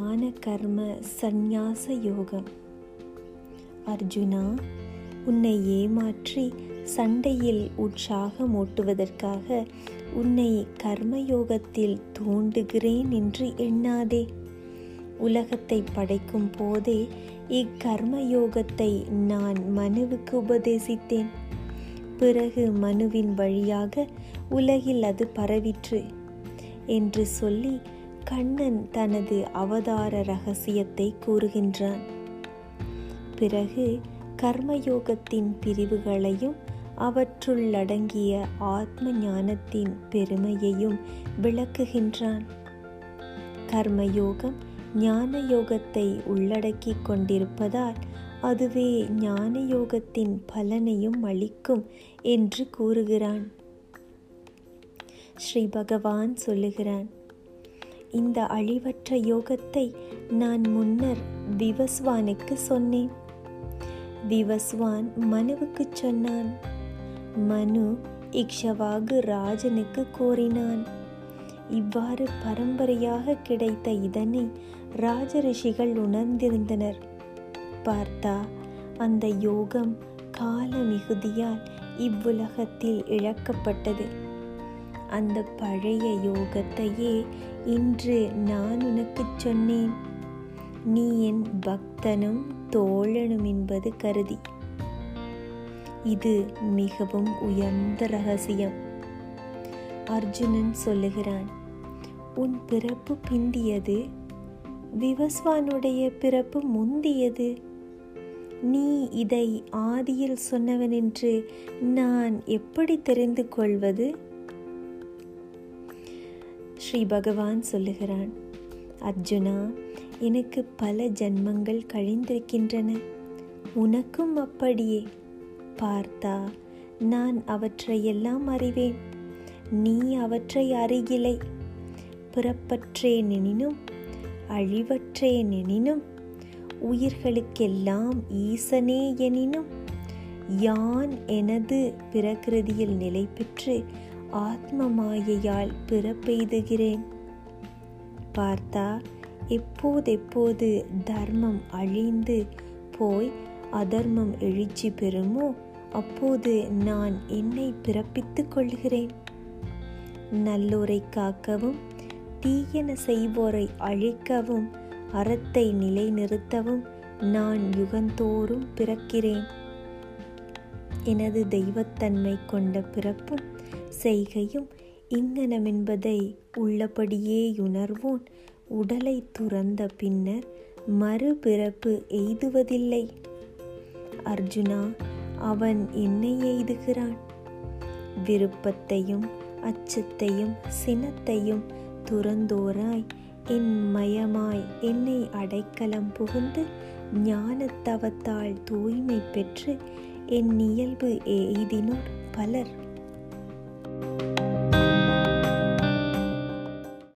ஞான கர்ம சந்நியாச யோகம். அர்ஜுனா உன்னை ஏமாற்றி சண்டையில் உற்சாகம் ஓட்டுவதற்காக உன்னை கர்மயோகத்தில் தோண்டுகிறேன் என்று எண்ணாதே. உலகத்தை படைக்கும் போதே இக்கர்மயோகத்தை நான் மனுவுக்கு உபதேசித்தேன். பிறகு மனுவின் வழியாக உலகில் அது பரவிற்று என்று சொல்லி கண்ணன் தனது அவதார ரகசியத்தை கூறுகின்றான். பிறகு கர்மயோகத்தின் பிரிவுகளையும் அவற்றுள்ளடங்கிய ஆத்ம ஞானத்தின் பெருமையையும் விளக்குகின்றான். கர்மயோகம் ஞான யோகத்தை உள்ளடக்கி கொண்டிருப்பதால் அதுவே ஞான யோகத்தின் பலனையும் அளிக்கும் என்று கூறுகிறான். ஸ்ரீ பகவான் சொல்லுகிறான் இந்த அழிவற்ற யோகத்தை நான் முன்னர் விவஸ்வானுக்கு சொன்னேன். விவஸ்வான் மனுவுக்கு சொன்னான். மனு இக்ஷவாகு ராஜனுக்கு கோரினான். இவ்வாறு பரம்பரையாக கிடைத்த இதனை ராஜரிஷிகள் உணர்ந்திருந்தனர். பார்த்தா அந்த யோகம் கால மிகுதியால் இவ்வுலகத்தில் இழக்கப்பட்டது. அந்த பழைய யோகத்தையே இன்று நான் உனக்கு சொன்னேன். நீ என் பக்தனும் தோழனும் என்பது கருதி. இது மிகவும் உயர்ந்த ரகசியம். அர்ஜுனன் சொல்லுகிறான் உன் பிறப்பு பிந்தியது? விவஸ்வானுடைய பிறப்பு முந்தியது? நீ இதை ஆதியில் சொன்னவன் என்று நான் எப்படி தெரிந்து கொள்வது? ஸ்ரீ பகவான் சொல்லுகிறான் அர்ஜுனா எனக்கு பல ஜன்மங்கள் கழிந்திருக்கின்றன. உனக்கும் அப்படியே. பார்த்தா நான் அவற்றையெல்லாம் அறிவேன். நீ அவற்றை அறிகிலை பிறப்பற்றே அழிவற்றேனெனினும் உயிர்களுக்கெல்லாம் ஈசனே எனினும் யான் எனது பிரகிருதியில் நிலை பெற்று ஆத்ம மாயையால் பிறப்பெய்துகிறேன். பார்த்தா எப்போதெப்போது தர்மம் அழிந்து போய் அதர்மம் எழுச்சி பெறுமோ அப்போது நான் என்னை பிறப்பித்துக் கொள்கிறேன். நல்லோரை காக்கவும் தீயன செய்வோரை அழிக்கவும் அறத்தை நிலைநிறுத்தவும் நான் யுகந்தோறும் பிறக்கிறேன். எனது தெய்வத்தன்மை கொண்ட பிறப்பும் செய்கையும் இங்கனமென்பதை உள்ளபடியே உணர்வோன் உடலை துறந்த பின்னர் மறுபிறப்பு எய்துவதில்லை. அர்ஜுனா அவன் என்னை எய்துகிறான்? விருப்பத்தையும் அச்சத்தையும் சினத்தையும் துறந்தோராய் என் மயமாய் என்னை அடைக்கலம் புகுந்து ஞானத்தவத்தால் தூய்மை பெற்று என் இயல்பு எய்தினோர் பலர்.